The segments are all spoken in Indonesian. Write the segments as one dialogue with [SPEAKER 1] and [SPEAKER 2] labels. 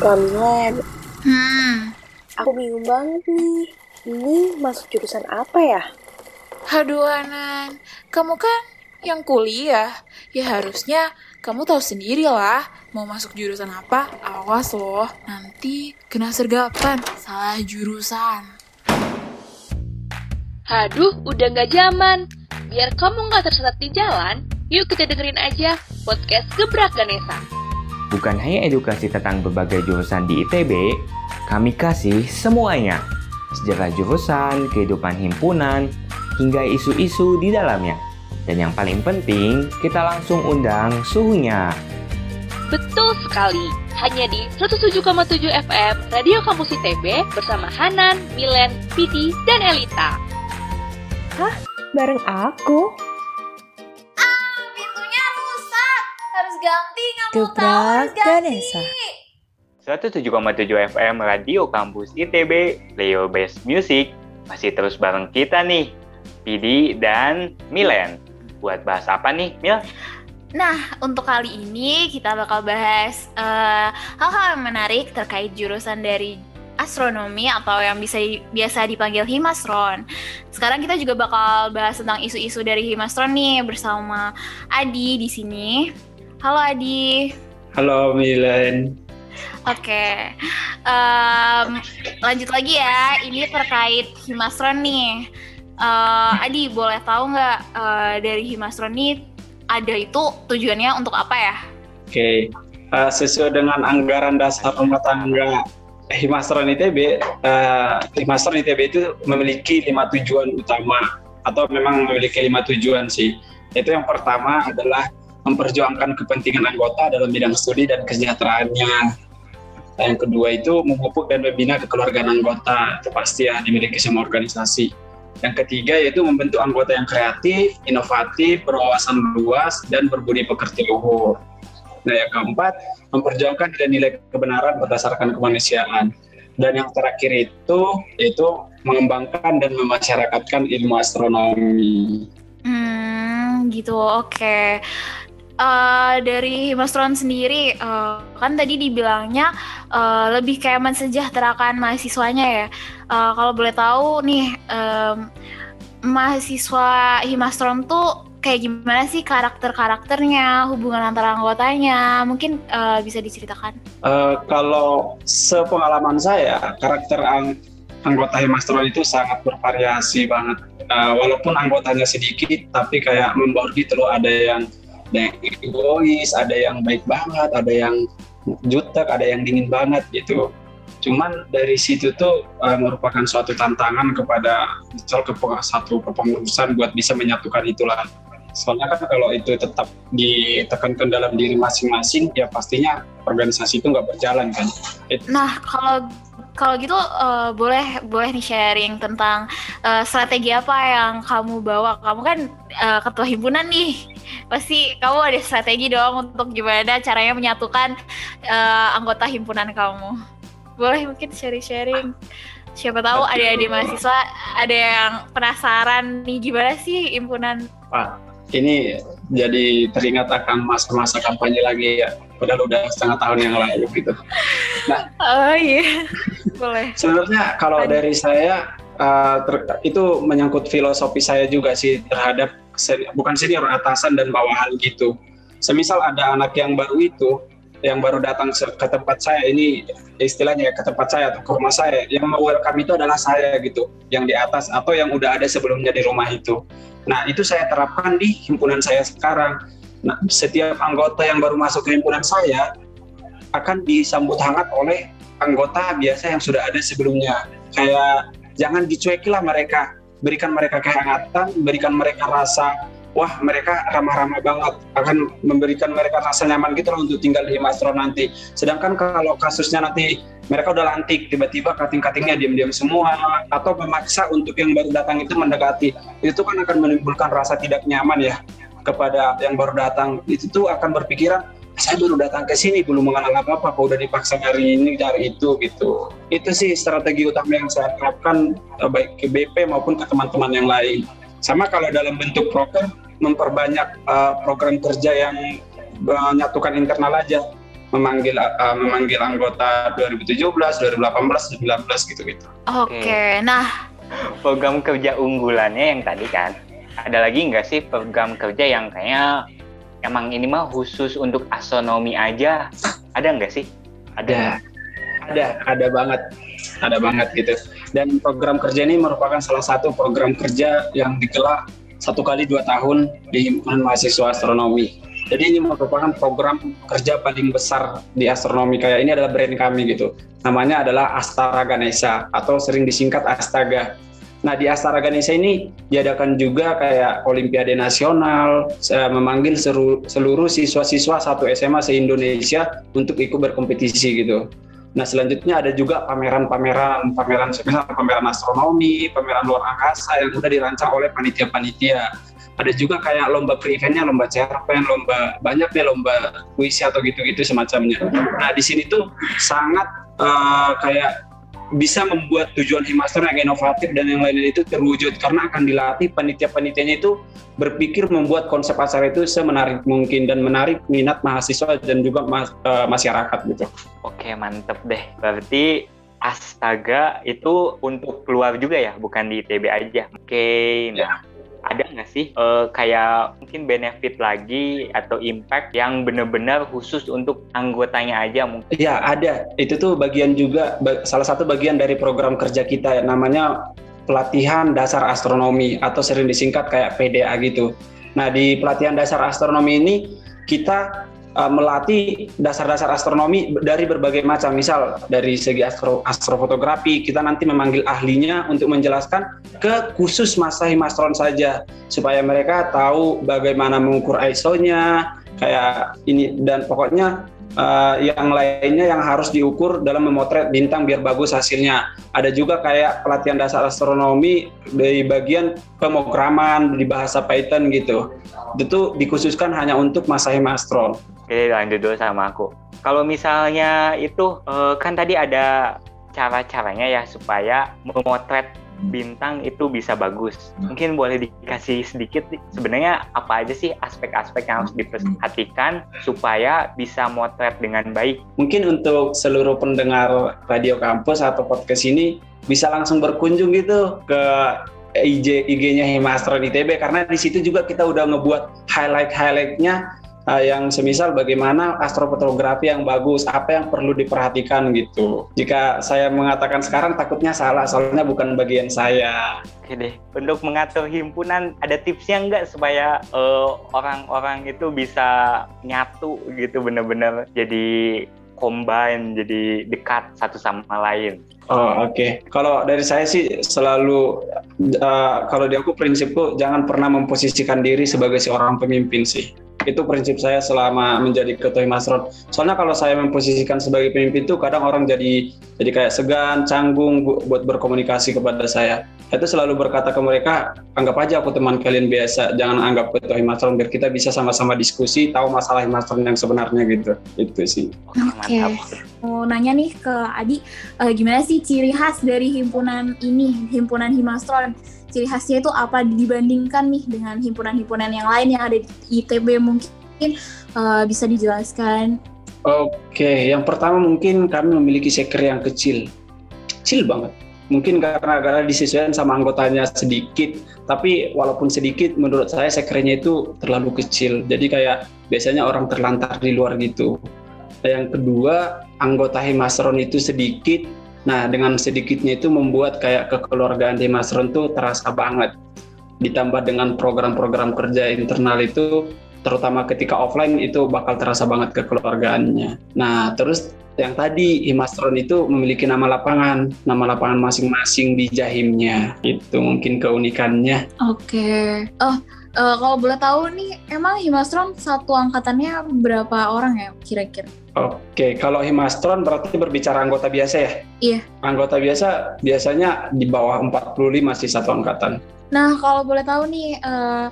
[SPEAKER 1] Kamilan,
[SPEAKER 2] Hmm,
[SPEAKER 1] aku bingung banget nih. Ini masuk jurusan apa ya?
[SPEAKER 2] aduh Anan, kamu kan yang kuliah, ya harusnya kamu tahu sendiri lah mau masuk jurusan apa. Awas loh, nanti kena sergapan, salah jurusan.
[SPEAKER 3] Haduh, udah nggak zaman. Biar kamu nggak tersesat di jalan, yuk kita dengerin aja podcast Gebrak Ganesa.
[SPEAKER 4] Bukan hanya edukasi tentang berbagai jurusan di ITB, kami kasih semuanya. Sejarah jurusan, kehidupan himpunan, hingga isu-isu di dalamnya. Dan yang paling penting, kita langsung undang suhunya.
[SPEAKER 3] Betul sekali, hanya di 107,7 FM Radio Kampus ITB bersama Hanan, Milen, Piti, dan Elita.
[SPEAKER 1] Bareng aku.
[SPEAKER 5] Ganti, nggak mau tahu
[SPEAKER 1] Gebrak
[SPEAKER 5] harus ganti.
[SPEAKER 1] Ganesa.
[SPEAKER 4] 107,7 FM Radio Kampus ITB, Leo Best Music, masih terus bareng kita nih, Pidi dan Milen. Buat bahas apa nih, Mil?
[SPEAKER 5] Nah, untuk kali ini kita bakal bahas eh, hal-hal yang menarik terkait jurusan dari astronomi atau yang bisa biasa dipanggil Himasron. Sekarang kita juga bakal bahas tentang isu-isu dari Himasron nih bersama Adi di sini. Halo Adi.
[SPEAKER 6] Halo Milen.
[SPEAKER 5] Oke, Em, lanjut lagi ya. Ini terkait Himasron nih. Eh, Adi, boleh tahu nggak eh, dari Himasron nih ada itu tujuannya untuk apa ya?
[SPEAKER 6] Oke, eh, sesuai dengan anggaran dasar rumah tangga Himasron ITB, eh, Himasron ITB itu memiliki lima tujuan utama atau memang memiliki lima tujuan sih. Itu yang pertama adalah memperjuangkan kepentingan anggota dalam bidang studi dan kesejahteraannya. Yang kedua itu memupuk dan membina kekeluargaan anggota, itu pasti ya dimiliki semua organisasi. Yang ketiga yaitu membentuk anggota yang kreatif, inovatif, berwawasan luas, dan berbudi pekerti luhur. Nah yang keempat, memperjuangkan nilai-nilai kebenaran berdasarkan kemanusiaan. Dan yang terakhir itu yaitu mengembangkan dan memasyarakatkan ilmu astronomi.
[SPEAKER 5] Hmm, gitu. Oke. Eh, dari Mas Ron sendiri, eh, kan tadi dibilangnya eh, lebih kayak mensejahterakan mahasiswanya ya. Eh, kalau boleh tahu nih, em, mahasiswa Himasron tuh kayak gimana sih karakter-karakternya, hubungan antara anggotanya? Mungkin eh, bisa diceritakan.
[SPEAKER 6] Eh, kalau sepengalaman saya, karakter ang- anggota Hemastron itu sangat bervariasi banget. Eh, walaupun anggotanya sedikit, tapi kayak membaur gitu loh. Ada yang, ada yang egois, ada yang baik banget, ada yang jutek, ada yang dingin banget gitu. Cuman dari situ tuh eh, merupakan suatu tantangan kepada misal kepe- satu kepengurusan buat bisa menyatukan itulah. Soalnya kan kalau itu tetap ditekankan dalam diri masing-masing, ya pastinya organisasi itu nggak berjalan kan.
[SPEAKER 5] Nah, kalau kalau gitu eh, boleh boleh nih sharing tentang eh, strategi apa yang kamu bawa. Kamu kan eh, ketua himpunan nih. Pasti kamu ada strategi dong untuk gimana caranya menyatukan eh, anggota himpunan kamu. Boleh mungkin sharing-sharing. Siapa tahu ada ada mahasiswa ada yang penasaran nih gimana sih himpunan
[SPEAKER 6] Pak, ini jadi teringat akan masa-masa kampanye lagi ya. Padahal udah setengah tahun yang lalu gitu.
[SPEAKER 5] Oh iya. boleh.
[SPEAKER 6] Sebenarnya kalau dari saya ter- itu menyangkut filosofi saya juga sih terhadap sen- bukan senior atasan dan bawahan gitu. Semisal ada anak yang baru itu yang baru datang ke tempat saya ini istilahnya ya, ke tempat saya atau ke rumah saya yang mau welcome itu adalah saya gitu yang di atas atau yang udah ada sebelumnya di rumah itu. Nah itu saya terapkan di himpunan saya sekarang. Nah setiap anggota yang baru masuk ke himpunan saya akan disambut hangat oleh anggota biasa yang sudah ada sebelumnya. Kayak jangan dicuekilah mereka berikan mereka kehangatan berikan mereka rasa wah mereka ramah-ramah banget. Akan memberikan mereka rasa nyaman gitu loh untuk tinggal di Mastro nanti. Sedangkan kalau kasusnya nanti mereka udah lantik tiba-tiba kating-katingnya diam-diam semua atau memaksa untuk yang baru datang itu mendekati itu kan akan menimbulkan rasa tidak nyaman ya kepada yang baru datang. Itu tuh akan berpikiran saya baru datang ke sini belum mengenal apa-apa kok udah dipaksa dari ini dari itu gitu. Itu sih strategi utama yang saya terapkan eh, baik ke BP maupun ke teman-teman yang lain. Sama kalau dalam bentuk proker memperbanyak uh, program kerja yang menyatukan internal aja. Memanggil uh, memanggil anggota 2017, 2018, 2019 gitu-gitu.
[SPEAKER 7] Oke, nah.
[SPEAKER 8] Program kerja unggulannya yang tadi kan. Ada lagi nggak sih program kerja yang kayaknya emang ini mah khusus untuk astronomi aja? Ada nggak sih?
[SPEAKER 6] Ada, ada, ada banget, ada banget gitu. Dan program kerja ini merupakan salah satu program kerja yang digelar satu kali dua tahun di himpunan mahasiswa astronomi. Jadi ini merupakan program kerja paling besar di astronomi kayak ini adalah brand kami gitu. Namanya adalah Astara Ganesha atau sering disingkat Astaga. Nah di Astara Ganesha ini diadakan juga kayak Olimpiade Nasional, saya memanggil seru- seluruh siswa-siswa satu SMA se-Indonesia untuk ikut berkompetisi gitu. Nah selanjutnya ada juga pameran-pameran, pameran semisal pameran astronomi, pameran luar angkasa yang sudah dirancang oleh panitia-panitia. Ada juga kayak lomba pre-eventnya, lomba cerpen, lomba banyak deh lomba puisi atau gitu-gitu semacamnya. Nah di sini tuh sangat eh, kayak bisa membuat tujuan Himaster yang inovatif dan yang lain itu terwujud karena akan dilatih panitia-panitianya itu berpikir membuat konsep acara itu semenarik mungkin dan menarik minat mahasiswa dan juga mas- eh, masyarakat gitu.
[SPEAKER 8] Oke, mantep deh. Berarti Astaga itu untuk keluar juga ya, bukan di ITB aja. Oke, nah ada nggak sih eh, kayak mungkin benefit lagi atau impact yang benar-benar khusus untuk anggotanya aja mungkin?
[SPEAKER 6] Ya ada, itu tuh bagian juga salah satu bagian dari program kerja kita namanya pelatihan dasar astronomi atau sering disingkat kayak PDA gitu. Nah di pelatihan dasar astronomi ini kita uh, melatih dasar-dasar astronomi dari berbagai macam. Misal dari segi astro, astrofotografi kita nanti memanggil ahlinya untuk menjelaskan ke khusus masa himastron saja supaya mereka tahu bagaimana mengukur ISO-nya kayak ini dan pokoknya uh, yang lainnya yang harus diukur dalam memotret bintang biar bagus hasilnya. Ada juga kayak pelatihan dasar astronomi dari bagian pemrograman di bahasa Python gitu. Itu dikhususkan hanya untuk masa himastron.
[SPEAKER 8] Oke, lanjut dulu sama aku. Kalau misalnya itu eh, kan tadi ada cara-caranya ya supaya memotret bintang itu bisa bagus. Mungkin boleh dikasih sedikit sebenarnya apa aja sih aspek-aspek yang harus diperhatikan supaya bisa motret dengan baik.
[SPEAKER 6] Mungkin untuk seluruh pendengar radio kampus atau podcast ini bisa langsung berkunjung gitu ke IG IG-nya Himastron ITB karena di situ juga kita udah ngebuat highlight-highlightnya uh, yang semisal bagaimana astrofotografi yang bagus, apa yang perlu diperhatikan gitu. Jika saya mengatakan sekarang takutnya salah, soalnya bukan bagian saya.
[SPEAKER 8] Oke deh, untuk mengatur himpunan ada tipsnya nggak supaya eh, orang-orang itu bisa nyatu gitu bener-bener jadi combine, jadi dekat satu sama lain.
[SPEAKER 6] Oh oke. Kalau dari saya sih selalu uh, kalau di aku prinsipku jangan pernah memposisikan diri sebagai seorang pemimpin sih. Itu prinsip saya selama menjadi ketua Himasron. Soalnya kalau saya memposisikan sebagai pemimpin tuh kadang orang jadi jadi kayak segan, canggung bu- buat berkomunikasi kepada saya. Itu selalu berkata ke mereka, anggap aja aku teman kalian biasa, jangan anggap ketua Himasron biar kita bisa sama-sama diskusi, tahu masalah Himasron yang sebenarnya gitu. Itu sih.
[SPEAKER 7] Oke,
[SPEAKER 8] mantap.
[SPEAKER 5] Mau nanya nih ke Adi, eh, gimana sih ciri khas dari himpunan ini, himpunan Himastron? Ciri khasnya itu apa dibandingkan nih dengan himpunan-himpunan yang lain yang ada di ITB mungkin eh, bisa dijelaskan?
[SPEAKER 6] Oke, yang pertama mungkin kami memiliki seker yang kecil, kecil banget. Mungkin karena karena disesuaikan sama anggotanya sedikit, tapi walaupun sedikit, menurut saya sekernya itu terlalu kecil. Jadi kayak biasanya orang terlantar di luar gitu. Yang kedua, anggota Himasron itu sedikit. Nah, dengan sedikitnya itu membuat kayak kekeluargaan Himasron itu terasa banget. Ditambah dengan program-program kerja internal itu terutama ketika offline itu bakal terasa banget kekeluargaannya. Nah, terus yang tadi Himastron itu memiliki nama lapangan, nama lapangan masing-masing di jahimnya. Itu mungkin keunikannya.
[SPEAKER 5] Oke. Oh, eh, kalau boleh tahu nih, emang Himastron satu angkatannya berapa orang ya kira-kira?
[SPEAKER 6] Oke, kalau Himastron berarti berbicara anggota biasa ya?
[SPEAKER 5] Iya.
[SPEAKER 6] Anggota biasa biasanya di bawah 45 sih satu angkatan.
[SPEAKER 5] Nah, kalau boleh tahu nih, eh,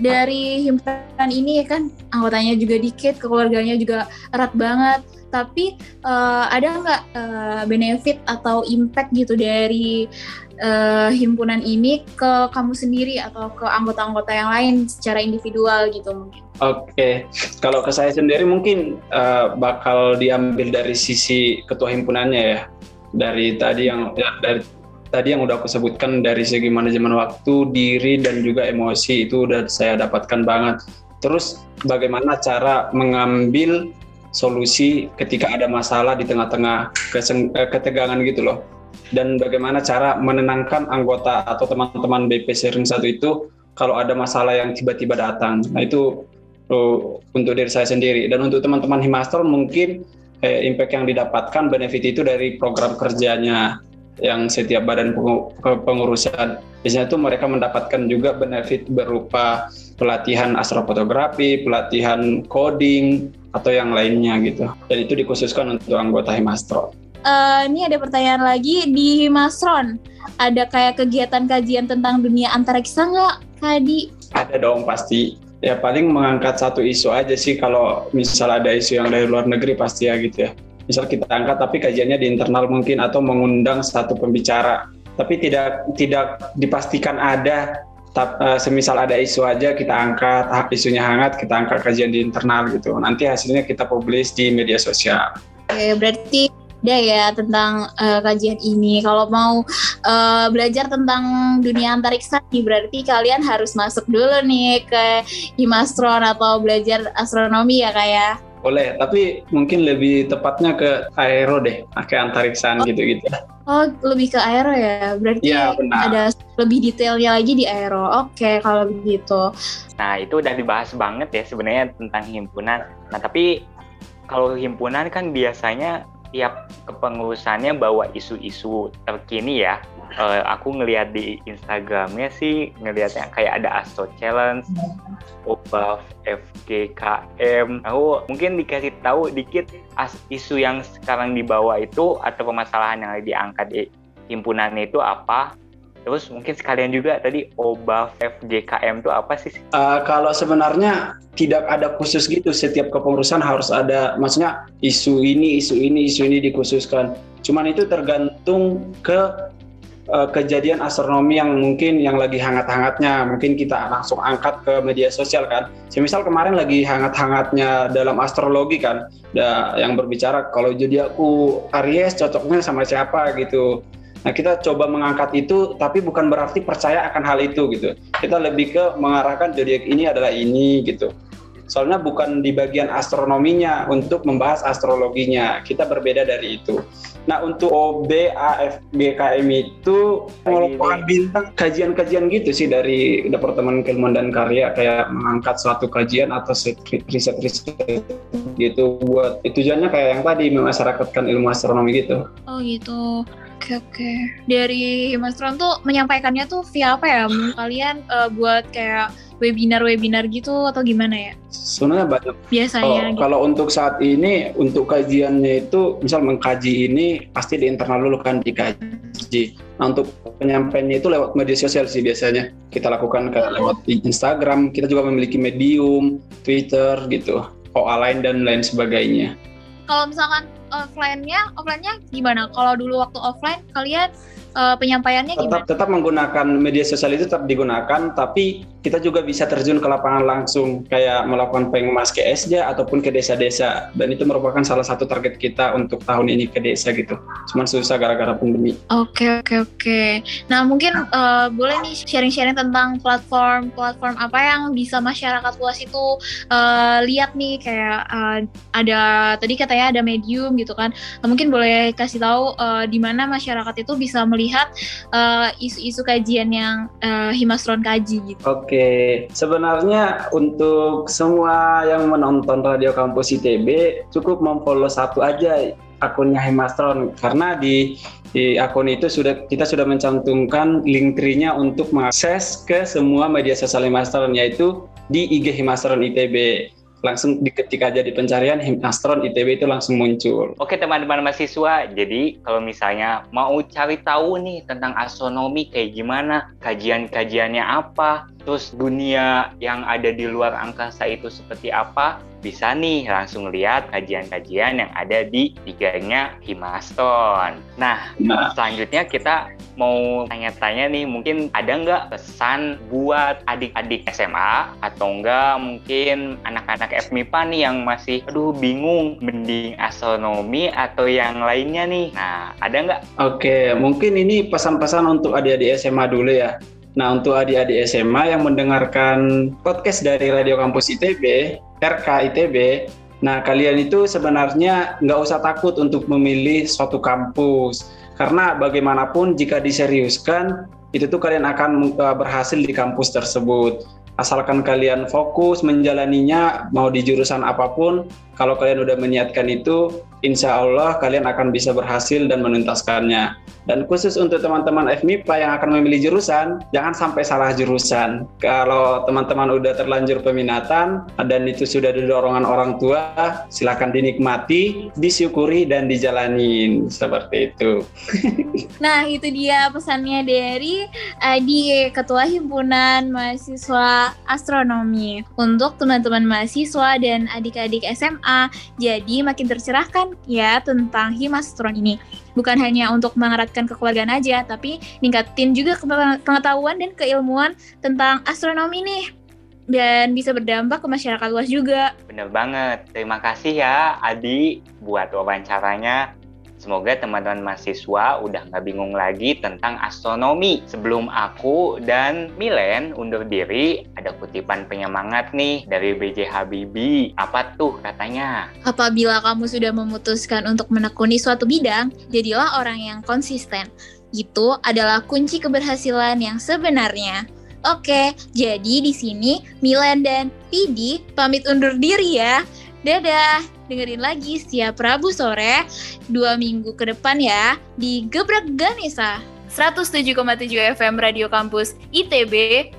[SPEAKER 5] dari himpunan ini kan anggotanya juga dikit, keluarganya juga erat banget. tapi eh, ada nggak eh, benefit atau impact gitu dari eh, himpunan ini ke kamu sendiri atau ke anggota-anggota yang lain secara individual gitu mungkin?
[SPEAKER 6] Oke, kalau ke saya sendiri mungkin eh, bakal diambil dari sisi ketua himpunannya ya. Dari tadi yang ya, dari tadi yang udah aku sebutkan dari segi manajemen waktu, diri dan juga emosi itu udah saya dapatkan banget. Terus bagaimana cara mengambil solusi ketika ada masalah di tengah-tengah eh, ketegangan gitu loh. Dan bagaimana cara menenangkan anggota atau teman-teman BP Sharing satu itu kalau ada masalah yang tiba-tiba datang. Nah itu uh, untuk diri saya sendiri dan untuk teman-teman Himastron mungkin eh, impact yang didapatkan benefit itu dari program kerjanya yang setiap badan pengurusan biasanya itu mereka mendapatkan juga benefit berupa pelatihan astrofotografi, pelatihan coding atau yang lainnya gitu. Dan itu dikhususkan untuk anggota Himastron.
[SPEAKER 5] Eh, ini ada pertanyaan lagi di Himasron. Ada kayak kegiatan kajian tentang dunia antariksa nggak, Kak Adi?
[SPEAKER 6] Ada dong pasti. Ya paling mengangkat satu isu aja sih kalau misal ada isu yang dari luar negeri pasti ya gitu ya. Misal kita angkat tapi kajiannya di internal mungkin atau mengundang satu pembicara. Tapi tidak tidak dipastikan ada tap- eh, semisal ada isu aja kita angkat ah, isunya hangat kita angkat kajian di internal gitu. Nanti hasilnya kita publish di media sosial.
[SPEAKER 5] Oke, berarti ada ya tentang eh, kajian ini. Kalau mau eh, belajar tentang dunia antariksa nih, berarti kalian harus masuk dulu nih ke Himastron atau belajar astronomi ya kak ya.
[SPEAKER 6] Boleh, tapi mungkin lebih tepatnya ke aero deh, pakai antariksaan gitu-gitu.
[SPEAKER 5] Oh, lebih ke aero ya. Berarti
[SPEAKER 6] Iya, benar.
[SPEAKER 5] ada lebih detailnya lagi di aero. Oke, kalau begitu.
[SPEAKER 8] Nah, itu udah dibahas banget ya sebenarnya tentang himpunan. Nah, tapi kalau himpunan kan biasanya tiap kepengurusannya bawa isu-isu terkini ya. Eh, aku ngelihat di Instagramnya sih ngelihatnya kayak ada Astro Challenge, OBAF, FGKM. Aku mungkin dikasih tahu dikit as isu yang sekarang dibawa itu atau permasalahan yang diangkat di himpunan itu apa. Terus mungkin sekalian juga tadi OBAF, FGKM itu apa sih?
[SPEAKER 6] Uh, kalau sebenarnya tidak ada khusus gitu. Setiap kepengurusan harus ada maksudnya isu ini isu ini isu ini dikhususkan. Cuman itu tergantung ke uh, kejadian astronomi yang mungkin yang lagi hangat-hangatnya. Mungkin kita langsung angkat ke media sosial kan. Semisal kemarin lagi hangat-hangatnya dalam astrologi kan. Da, yang berbicara kalau jadi aku Aries cocoknya sama siapa gitu Nah, kita coba mengangkat itu, tapi bukan berarti percaya akan hal itu gitu. Kita lebih ke mengarahkan zodiak ini adalah ini gitu. Soalnya bukan di bagian astronominya untuk membahas astrologinya. Kita berbeda dari itu. Nah, untuk OB, AF, BKM itu merupakan bintang kajian-kajian gitu sih dari Departemen Keilmuan dan Karya kayak mengangkat suatu kajian atau riset-riset gitu buat tujuannya kayak yang tadi memasyarakatkan ilmu astronomi gitu.
[SPEAKER 5] Oh gitu. Oke oke. Dari Himastron tuh menyampaikannya tuh via apa ya? Kalian eh, buat kayak webinar-webinar gitu atau gimana ya?
[SPEAKER 6] Sebenarnya banyak
[SPEAKER 5] Biasanya
[SPEAKER 6] Oh,
[SPEAKER 5] gitu.
[SPEAKER 6] kalau untuk saat ini untuk kajiannya itu misal mengkaji ini pasti di internal dulu kan dikaji. Nah untuk penyampaiannya itu lewat media sosial sih biasanya kita lakukan ke lewat Instagram. Kita juga memiliki Medium, Twitter gitu, OA lain dan lain sebagainya.
[SPEAKER 5] Kalau misalkan offline-nya, offline-nya gimana? Kalau dulu waktu offline kalian eh, penyampaiannya gimana?
[SPEAKER 6] Tetap tetap menggunakan media sosial itu tetap digunakan, tapi kita juga bisa terjun ke lapangan langsung kayak melakukan pengemas ke SJ ataupun ke desa-desa dan itu merupakan salah satu target kita untuk tahun ini ke desa gitu. Cuman susah gara-gara pandemi.
[SPEAKER 5] Oke oke oke. Nah mungkin eh, boleh nih sharing-sharing tentang platform-platform apa yang bisa masyarakat luas itu eh, lihat nih kayak eh, ada tadi katanya ada medium gitu kan. Nah, mungkin boleh kasih tahu eh, di mana masyarakat itu bisa melihat eh, isu-isu kajian yang eh, Himastron kaji gitu.
[SPEAKER 6] Oke, sebenarnya untuk semua yang menonton Radio Kampus ITB cukup memfollow satu aja akunnya Hemastron karena di di akun itu sudah kita sudah mencantumkan link tree-nya untuk mengakses ke semua media sosial Hemastron yaitu di IG Hemastron ITB. Langsung diketik aja di pencarian Hemastron ITB itu langsung muncul.
[SPEAKER 8] Oke teman-teman mahasiswa, jadi kalau misalnya mau cari tahu nih tentang astronomi kayak gimana, kajian-kajiannya apa, terus dunia yang ada di luar angkasa itu seperti apa, bisa nih langsung lihat kajian-kajian yang ada di tiganya Himaston. Nah,
[SPEAKER 6] Nah.
[SPEAKER 8] selanjutnya kita mau tanya-tanya nih, mungkin ada nggak pesan buat adik-adik SMA atau enggak mungkin anak-anak FMIPA nih yang masih, aduh bingung, mending astronomi atau yang lainnya nih. Nah, ada nggak?
[SPEAKER 6] Oke, mungkin ini pesan-pesan untuk adik-adik SMA dulu ya. Nah, untuk adik-adik SMA yang mendengarkan podcast dari Radio Kampus ITB, RK ITB, nah kalian itu sebenarnya nggak usah takut untuk memilih suatu kampus. Karena bagaimanapun jika diseriuskan, itu tuh kalian akan uh, berhasil di kampus tersebut. Asalkan kalian fokus menjalaninya, mau di jurusan apa pun, kalau kalian udah meniatkan itu, insya Allah kalian akan bisa berhasil dan menuntaskannya. Dan khusus untuk teman-teman FMIPA yang akan memilih jurusan, jangan sampai salah jurusan. Kalau teman-teman udah terlanjur peminatan dan itu sudah didorongan orang tua, silakan dinikmati, disyukuri dan dijalanin seperti itu.
[SPEAKER 5] Nah, itu dia pesannya dari Adi, Ketua Himpunan Mahasiswa Astronomi. Untuk teman-teman mahasiswa dan adik-adik SMA, jadi makin tercerahkan ya tentang Himastron ini. Bukan hanya untuk mengeratkan kekeluargaan aja, tapi ningkatin juga pengetahuan dan keilmuan tentang astronomi nih. Dan bisa berdampak ke masyarakat luas juga.
[SPEAKER 8] Bener banget. Terima kasih ya Adi buat wawancaranya. Semoga teman-teman mahasiswa udah nggak bingung lagi tentang astronomi. Sebelum aku dan Milen undur diri, ada kutipan penyemangat nih dari BJ Habibie. Apa tuh katanya?
[SPEAKER 5] Apabila kamu sudah memutuskan untuk menekuni suatu bidang, jadilah orang yang konsisten. Itu adalah kunci keberhasilan yang sebenarnya. Oke, jadi di sini Milan dan Pidi pamit undur diri ya. Dadah, dengerin lagi setiap Rabu sore dua minggu ke depan ya di Gebrak Ganesa.
[SPEAKER 7] 107,7 FM Radio Kampus ITB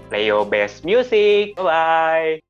[SPEAKER 8] Leo Best Music. Bye-bye.